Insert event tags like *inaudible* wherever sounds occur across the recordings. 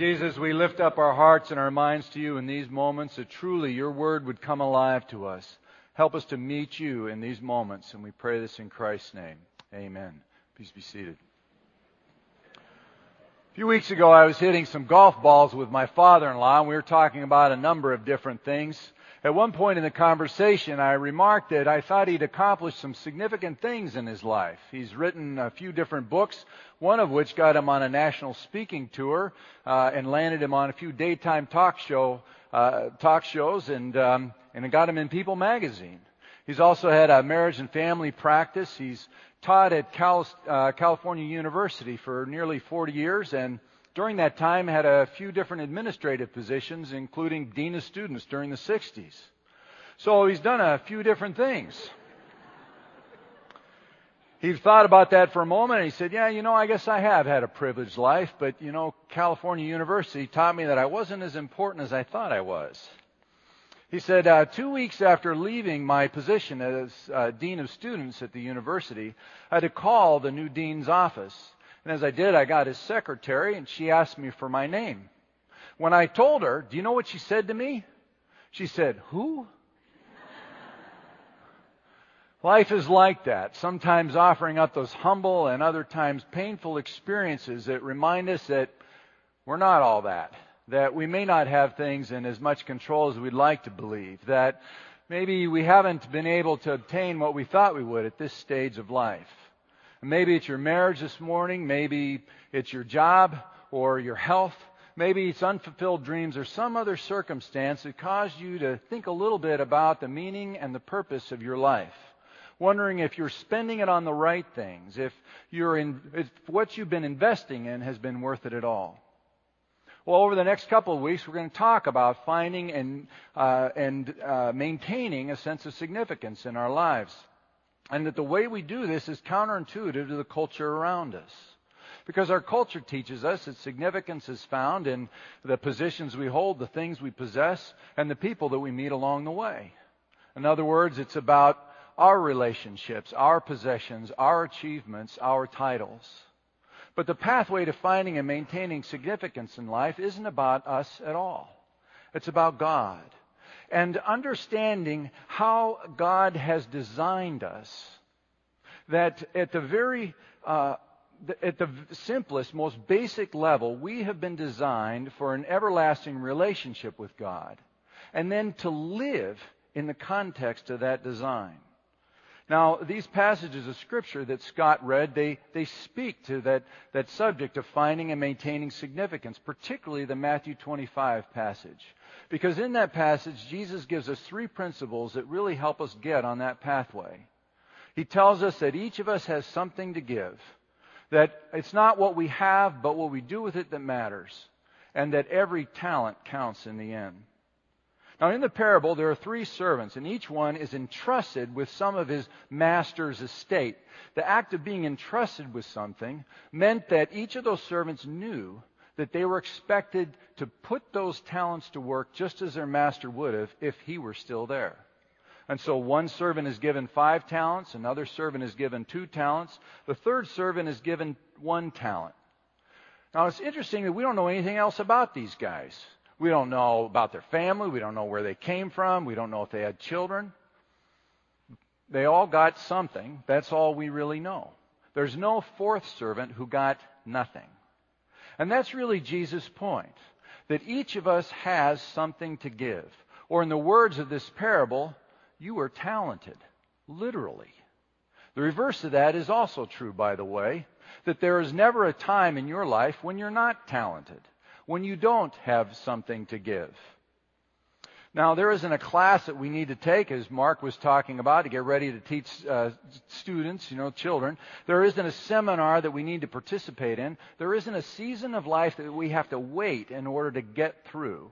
Jesus, we lift up our hearts and our minds to you in these moments that truly your word would come alive to us. Help us to meet you in these moments, and we pray this in Christ's name. Amen. Please be seated. A few weeks ago, I was hitting some golf balls with my father in law, and we were talking about a number of different things. At one point in the conversation, I remarked that I thought he'd accomplished some significant things in his life. He's written a few different books, one of which got him on a national speaking tour uh, and landed him on a few daytime talk show uh, talk shows, and um, and it got him in People magazine. He's also had a marriage and family practice. He's taught at Cal, uh, California University for nearly 40 years, and during that time, had a few different administrative positions, including dean of students during the 60s. So he's done a few different things. *laughs* He thought about that for a moment and he said, Yeah, you know, I guess I have had a privileged life, but, you know, California University taught me that I wasn't as important as I thought I was. He said, uh, Two weeks after leaving my position as uh, Dean of Students at the university, I had to call the new Dean's office and as I did, I got his secretary, and she asked me for my name. When I told her, do you know what she said to me? She said, Who? Life is like that, sometimes offering up those humble and other times painful experiences that remind us that we're not all that, that we may not have things in as much control as we'd like to believe, that maybe we haven't been able to obtain what we thought we would at this stage of life. Maybe it's your marriage this morning. Maybe it's your job or your health. Maybe it's unfulfilled dreams or some other circumstance that caused you to think a little bit about the meaning and the purpose of your life. Wondering if you're spending it on the right things, if, you're in, if what you've been investing in has been worth it at all. Well, over the next couple of weeks, we're going to talk about finding and, uh, and uh, maintaining a sense of significance in our lives. And that the way we do this is counterintuitive to the culture around us. Because our culture teaches us that significance is found in the positions we hold, the things we possess, and the people that we meet along the way. In other words, it's about our relationships, our possessions, our achievements, our titles. But the pathway to finding and maintaining significance in life isn't about us at all. It's about God and understanding how God has designed us. That at the very uh, at the simplest, most basic level, we have been designed for an everlasting relationship with God, and then to live in the context of that design. Now, these passages of Scripture that Scott read, they, they speak to that, that subject of finding and maintaining significance, particularly the Matthew 25 passage. Because in that passage, Jesus gives us three principles that really help us get on that pathway. He tells us that each of us has something to give, that it's not what we have, but what we do with it that matters, and that every talent counts in the end. Now, in the parable, there are three servants, and each one is entrusted with some of his master's estate. The act of being entrusted with something meant that each of those servants knew that they were expected to put those talents to work just as their master would have if he were still there. And so one servant is given five talents, another servant is given two talents, the third servant is given one talent. Now it's interesting that we don't know anything else about these guys. We don't know about their family. We don't know where they came from. We don't know if they had children. They all got something. That's all we really know. There's no fourth servant who got nothing. And that's really Jesus' point that each of us has something to give. Or, in the words of this parable, you are talented, literally. The reverse of that is also true, by the way, that there is never a time in your life when you're not talented when you don't have something to give. Now, there isn't a class that we need to take, as Mark was talking about, to get ready to teach uh, students, you know, children. There isn't a seminar that we need to participate in. There isn't a season of life that we have to wait in order to get through.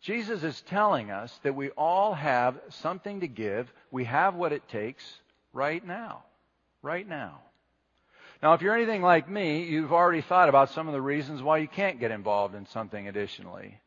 Jesus is telling us that we all have something to give. We have what it takes right now. Right now. Now, if you're anything like me, you've already thought about some of the reasons why you can't get involved in something additionally.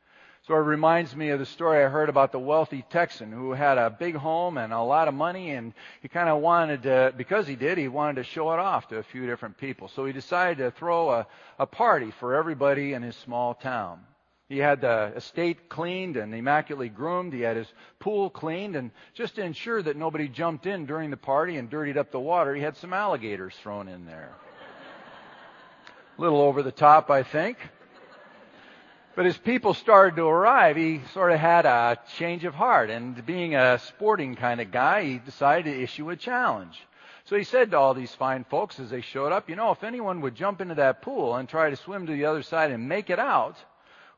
So it reminds me of the story I heard about the wealthy Texan who had a big home and a lot of money and he kind of wanted to, because he did, he wanted to show it off to a few different people. So he decided to throw a, a party for everybody in his small town. He had the estate cleaned and immaculately groomed. He had his pool cleaned and just to ensure that nobody jumped in during the party and dirtied up the water, he had some alligators thrown in there. a little over the top, I think. But as people started to arrive, he sort of had a change of heart. And being a sporting kind of guy, he decided to issue a challenge. So he said to all these fine folks as they showed up, you know, if anyone would jump into that pool and try to swim to the other side and make it out,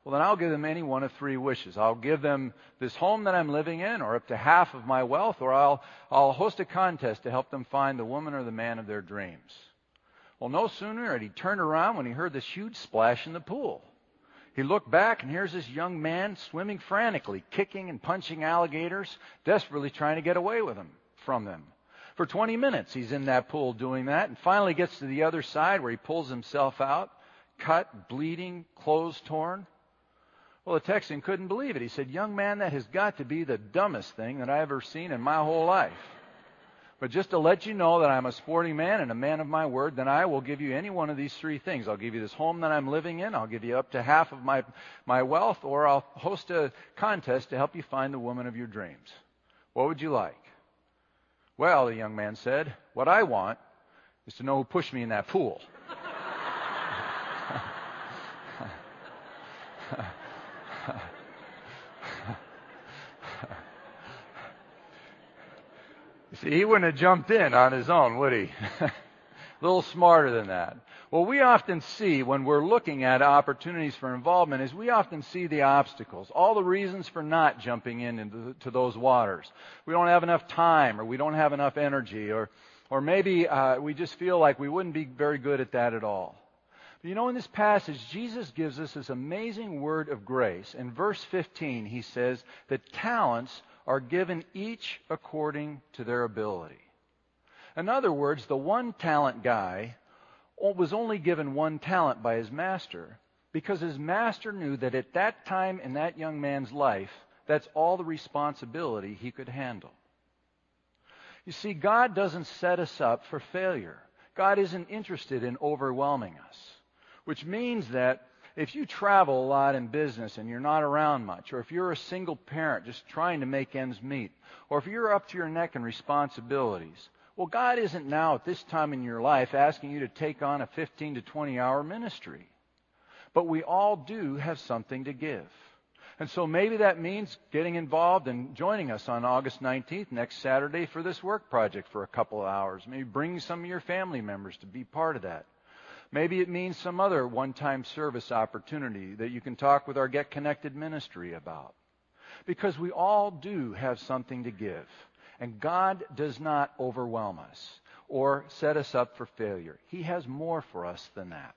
well, then I'll give them any one of three wishes. I'll give them this home that I'm living in, or up to half of my wealth, or I'll, I'll host a contest to help them find the woman or the man of their dreams. Well, no sooner had he turned around when he heard this huge splash in the pool. He looked back, and here's this young man swimming frantically, kicking and punching alligators, desperately trying to get away with them from them. For 20 minutes, he's in that pool doing that, and finally gets to the other side where he pulls himself out, cut, bleeding, clothes torn. Well, the Texan couldn't believe it. He said, Young man, that has got to be the dumbest thing that I've ever seen in my whole life. But just to let you know that I'm a sporting man and a man of my word, then I will give you any one of these three things. I'll give you this home that I'm living in. I'll give you up to half of my, my wealth, or I'll host a contest to help you find the woman of your dreams. What would you like? Well, the young man said, what I want is to know who pushed me in that pool. See, he wouldn't have jumped in on his own, would he? *laughs* a little smarter than that. What we often see when we're looking at opportunities for involvement is we often see the obstacles, all the reasons for not jumping in into to those waters. We don't have enough time, or we don't have enough energy, or, or maybe uh, we just feel like we wouldn't be very good at that at all. But you know, in this passage, Jesus gives us this amazing word of grace. In verse 15, he says that talents are given each according to their ability. In other words, the one talent guy was only given one talent by his master because his master knew that at that time in that young man's life, that's all the responsibility he could handle. You see, God doesn't set us up for failure. God isn't interested in overwhelming us, which means that if you travel a lot in business and you're not around much, or if you're a single parent just trying to make ends meet, or if you're up to your neck in responsibilities, well, God isn't now at this time in your life asking you to take on a 15 to 20 hour ministry. But we all do have something to give. And so maybe that means getting involved and joining us on August 19th, next Saturday, for this work project for a couple of hours. Maybe bring some of your family members to be part of that. Maybe it means some other one time service opportunity that you can talk with our Get Connected ministry about. Because we all do have something to give. And God does not overwhelm us or set us up for failure. He has more for us than that.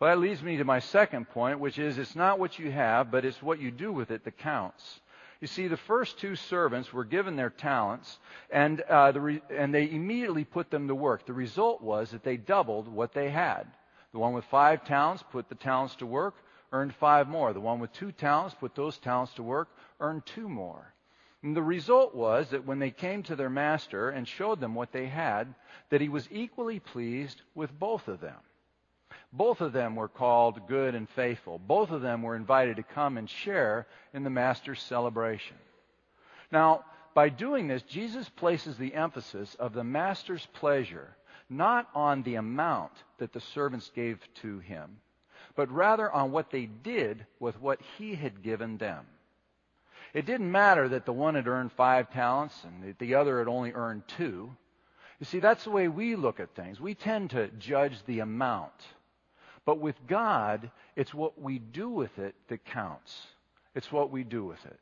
Well, that leads me to my second point, which is it's not what you have, but it's what you do with it that counts. You see, the first two servants were given their talents, and, uh, the re- and they immediately put them to work. The result was that they doubled what they had. The one with five talents put the talents to work, earned five more. The one with two talents put those talents to work, earned two more. And the result was that when they came to their master and showed them what they had, that he was equally pleased with both of them. Both of them were called good and faithful. Both of them were invited to come and share in the Master's celebration. Now, by doing this, Jesus places the emphasis of the Master's pleasure not on the amount that the servants gave to him, but rather on what they did with what he had given them. It didn't matter that the one had earned five talents and the other had only earned two. You see, that's the way we look at things. We tend to judge the amount. But with God, it's what we do with it that counts. It's what we do with it.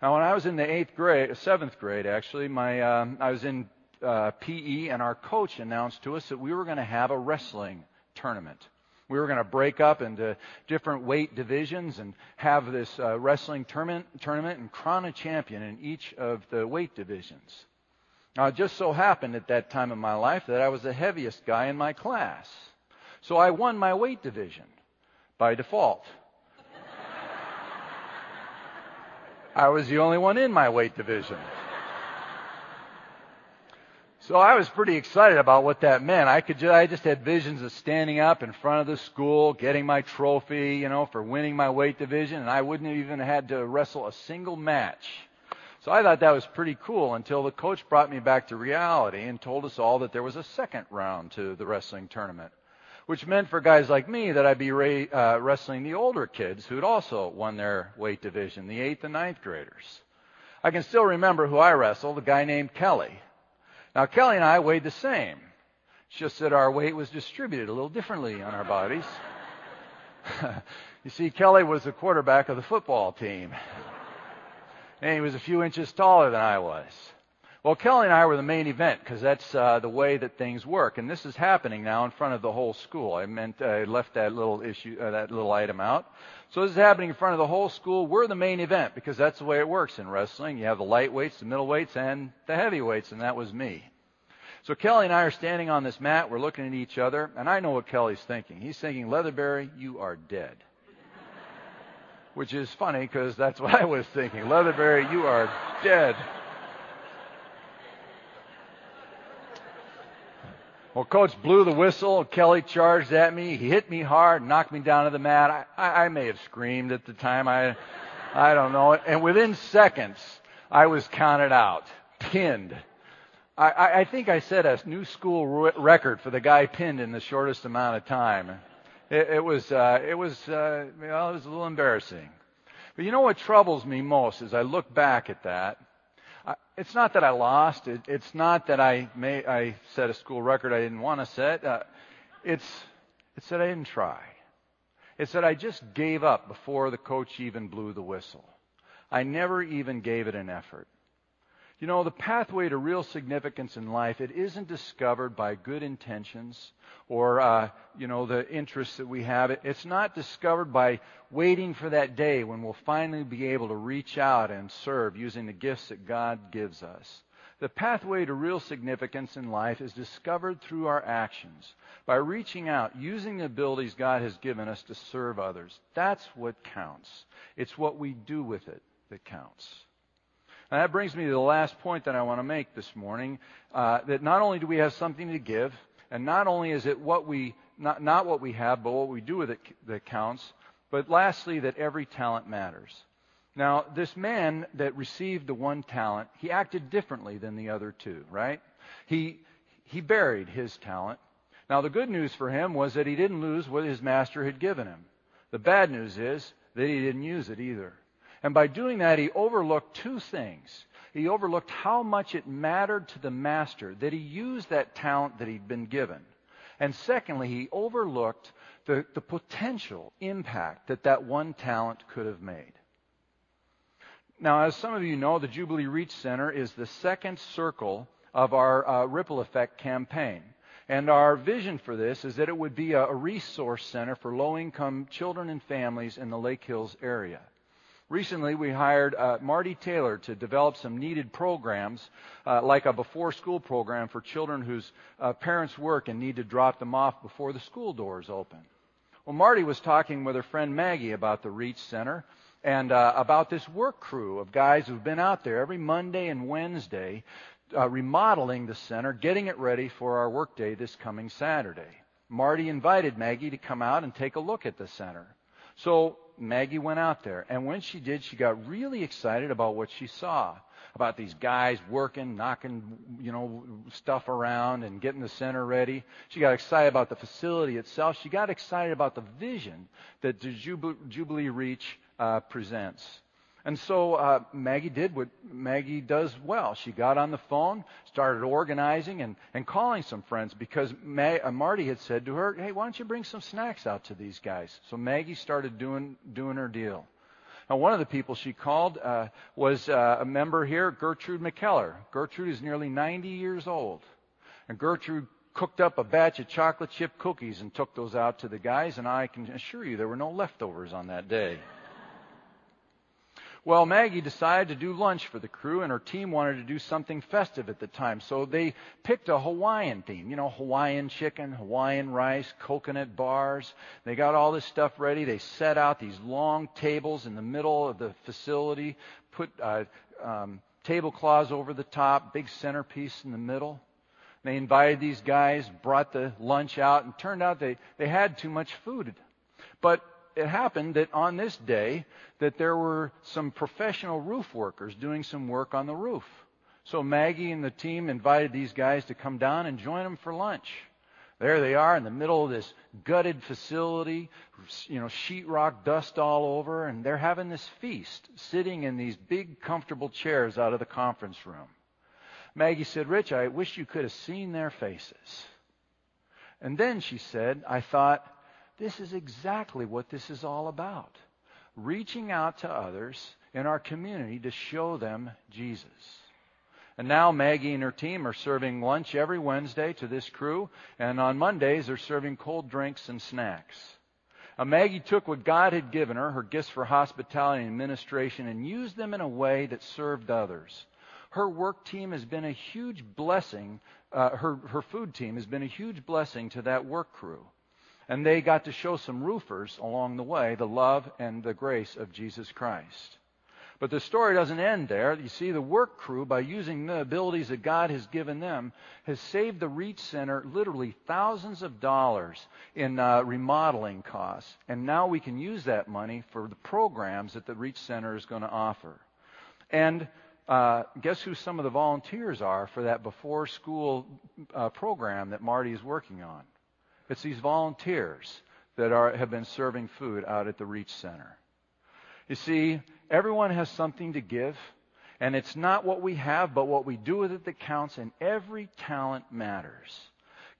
Now, when I was in the eighth grade, seventh grade actually, my um, I was in uh, PE, and our coach announced to us that we were going to have a wrestling tournament. We were going to break up into different weight divisions and have this uh, wrestling tournament, tournament and crown a champion in each of the weight divisions. Now, it just so happened at that time in my life that I was the heaviest guy in my class. So I won my weight division by default. *laughs* I was the only one in my weight division. So I was pretty excited about what that meant. I could, just, I just had visions of standing up in front of the school, getting my trophy, you know, for winning my weight division, and I wouldn't have even had to wrestle a single match. So I thought that was pretty cool until the coach brought me back to reality and told us all that there was a second round to the wrestling tournament, which meant for guys like me that I'd be ra- uh, wrestling the older kids who'd also won their weight division, the eighth and ninth graders. I can still remember who I wrestled, a guy named Kelly. Now, Kelly and I weighed the same. It's just that our weight was distributed a little differently on our bodies. *laughs* you see, Kelly was the quarterback of the football team. And he was a few inches taller than I was. Well, Kelly and I were the main event because that's uh, the way that things work, and this is happening now in front of the whole school. I meant I left that little issue, uh, that little item out. So this is happening in front of the whole school. We're the main event because that's the way it works in wrestling. You have the lightweights, the middleweights, and the heavyweights, and that was me. So Kelly and I are standing on this mat. We're looking at each other, and I know what Kelly's thinking. He's thinking, Leatherberry, you are dead. *laughs* Which is funny because that's what I was thinking. Leatherberry, you are dead. Well, coach blew the whistle. Kelly charged at me. He hit me hard, knocked me down to the mat. I, I, may have screamed at the time. I, I don't know. And within seconds, I was counted out, pinned. I, I think I set a new school record for the guy pinned in the shortest amount of time. It, it was, uh, it was, uh, well, it was a little embarrassing. But you know what troubles me most as I look back at that it's not that I lost. It, it's not that I may I set a school record I didn't want to set. Uh, it's it's that I didn't try. It's that I just gave up before the coach even blew the whistle. I never even gave it an effort. You know, the pathway to real significance in life, it isn't discovered by good intentions or, uh, you know, the interests that we have. It's not discovered by waiting for that day when we'll finally be able to reach out and serve using the gifts that God gives us. The pathway to real significance in life is discovered through our actions, by reaching out, using the abilities God has given us to serve others. That's what counts. It's what we do with it that counts. And that brings me to the last point that I want to make this morning uh, that not only do we have something to give, and not only is it what we, not, not what we have, but what we do with it that counts, but lastly, that every talent matters. Now, this man that received the one talent, he acted differently than the other two, right? He, he buried his talent. Now, the good news for him was that he didn't lose what his master had given him. The bad news is that he didn't use it either. And by doing that, he overlooked two things. He overlooked how much it mattered to the master that he used that talent that he'd been given. And secondly, he overlooked the, the potential impact that that one talent could have made. Now, as some of you know, the Jubilee Reach Center is the second circle of our uh, Ripple Effect campaign. And our vision for this is that it would be a, resource center for low income children and families in the Lake Hills area. Recently, we hired uh, Marty Taylor to develop some needed programs, uh, like a before school program for children whose uh, parents work and need to drop them off before the school doors open. Well, Marty was talking with her friend Maggie about the Reach Center and uh, about this work crew of guys who've been out there every Monday and Wednesday uh, remodeling the center, getting it ready for our workday this coming Saturday. Marty invited Maggie to come out and take a look at the center. So Maggie went out there. And when she did, she got really excited about what she saw. About these guys working, knocking, you know, stuff around and getting the center ready. She got excited about the facility itself. She got excited about the vision that the Jubilee Reach uh, presents. And so uh, Maggie did what Maggie does well. She got on the phone, started organizing and, and calling some friends because Ma- uh, Marty had said to her, "Hey, why don't you bring some snacks out to these guys?" So Maggie started doing doing her deal. Now, one of the people she called uh, was uh, a member here, Gertrude McKellar. Gertrude is nearly 90 years old, and Gertrude cooked up a batch of chocolate chip cookies and took those out to the guys. And I can assure you there were no leftovers on that day. Well, Maggie decided to do lunch for the crew, and her team wanted to do something festive at the time. So they picked a Hawaiian theme. You know, Hawaiian chicken, Hawaiian rice, coconut bars. They got all this stuff ready. They set out these long tables in the middle of the facility, put uh, um, tablecloths over the top, big centerpiece in the middle. They invited these guys, brought the lunch out, and turned out they, they had too much food. But it happened that on this day that there were some professional roof workers doing some work on the roof. So Maggie and the team invited these guys to come down and join them for lunch. There they are in the middle of this gutted facility, you know, sheetrock dust all over, and they're having this feast, sitting in these big, comfortable chairs out of the conference room. Maggie said, Rich, I wish you could have seen their faces. And then she said, I thought, this is exactly what this is all about. Reaching out to others in our community to show them Jesus. And now Maggie and her team are serving lunch every Wednesday to this crew, and on Mondays they're serving cold drinks and snacks. Now, Maggie took what God had given her, her gifts for hospitality and administration, and used them in a way that served others. Her work team has been a huge blessing. Uh, her, her food team has been a huge blessing to that work crew. And they got to show some roofers along the way the love and the grace of Jesus Christ. But the story doesn't end there. You see, the work crew, by using the abilities that God has given them, has saved the Reach Center literally thousands of dollars in uh, remodeling costs. And now we can use that money for the programs that the Reach Center is going to offer. And uh, guess who some of the volunteers are for that before school uh, program that Marty is working on? It's these volunteers that are, have been serving food out at the Reach Center. You see, everyone has something to give, and it's not what we have, but what we do with it that counts, and every talent matters.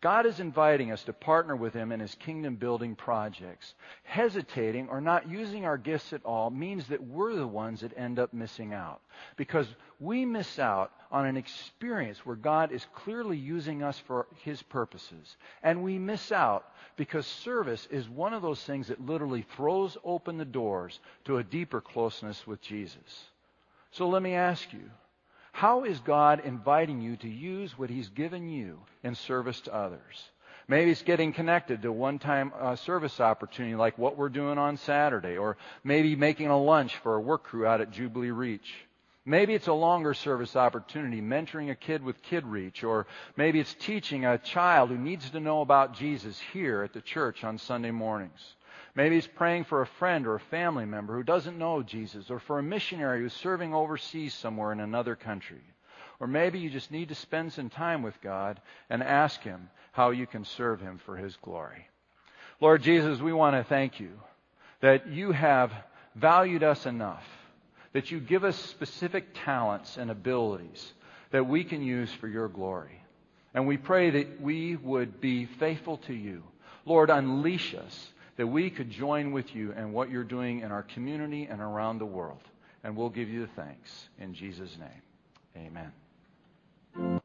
God is inviting us to partner with Him in His kingdom building projects. Hesitating or not using our gifts at all means that we're the ones that end up missing out. Because we miss out on an experience where God is clearly using us for His purposes. And we miss out because service is one of those things that literally throws open the doors to a deeper closeness with Jesus. So let me ask you how is God inviting you to use what He's given you in service to others? Maybe it's getting connected to one time uh, service opportunity like what we're doing on Saturday, or maybe making a lunch for a work crew out at Jubilee Reach. Maybe it's a longer service opportunity, mentoring a kid with Kid Reach, or maybe it's teaching a child who needs to know about Jesus here at the church on Sunday mornings. Maybe he's praying for a friend or a family member who doesn't know Jesus, or for a missionary who's serving overseas somewhere in another country. Or maybe you just need to spend some time with God and ask Him how you can serve Him for His glory. Lord Jesus, we want to thank you that you have valued us enough, that you give us specific talents and abilities that we can use for your glory. And we pray that we would be faithful to you. Lord, unleash us that we could join with you and what you're doing in our community and around the world. And we'll give you the thanks. In Jesus' name, amen.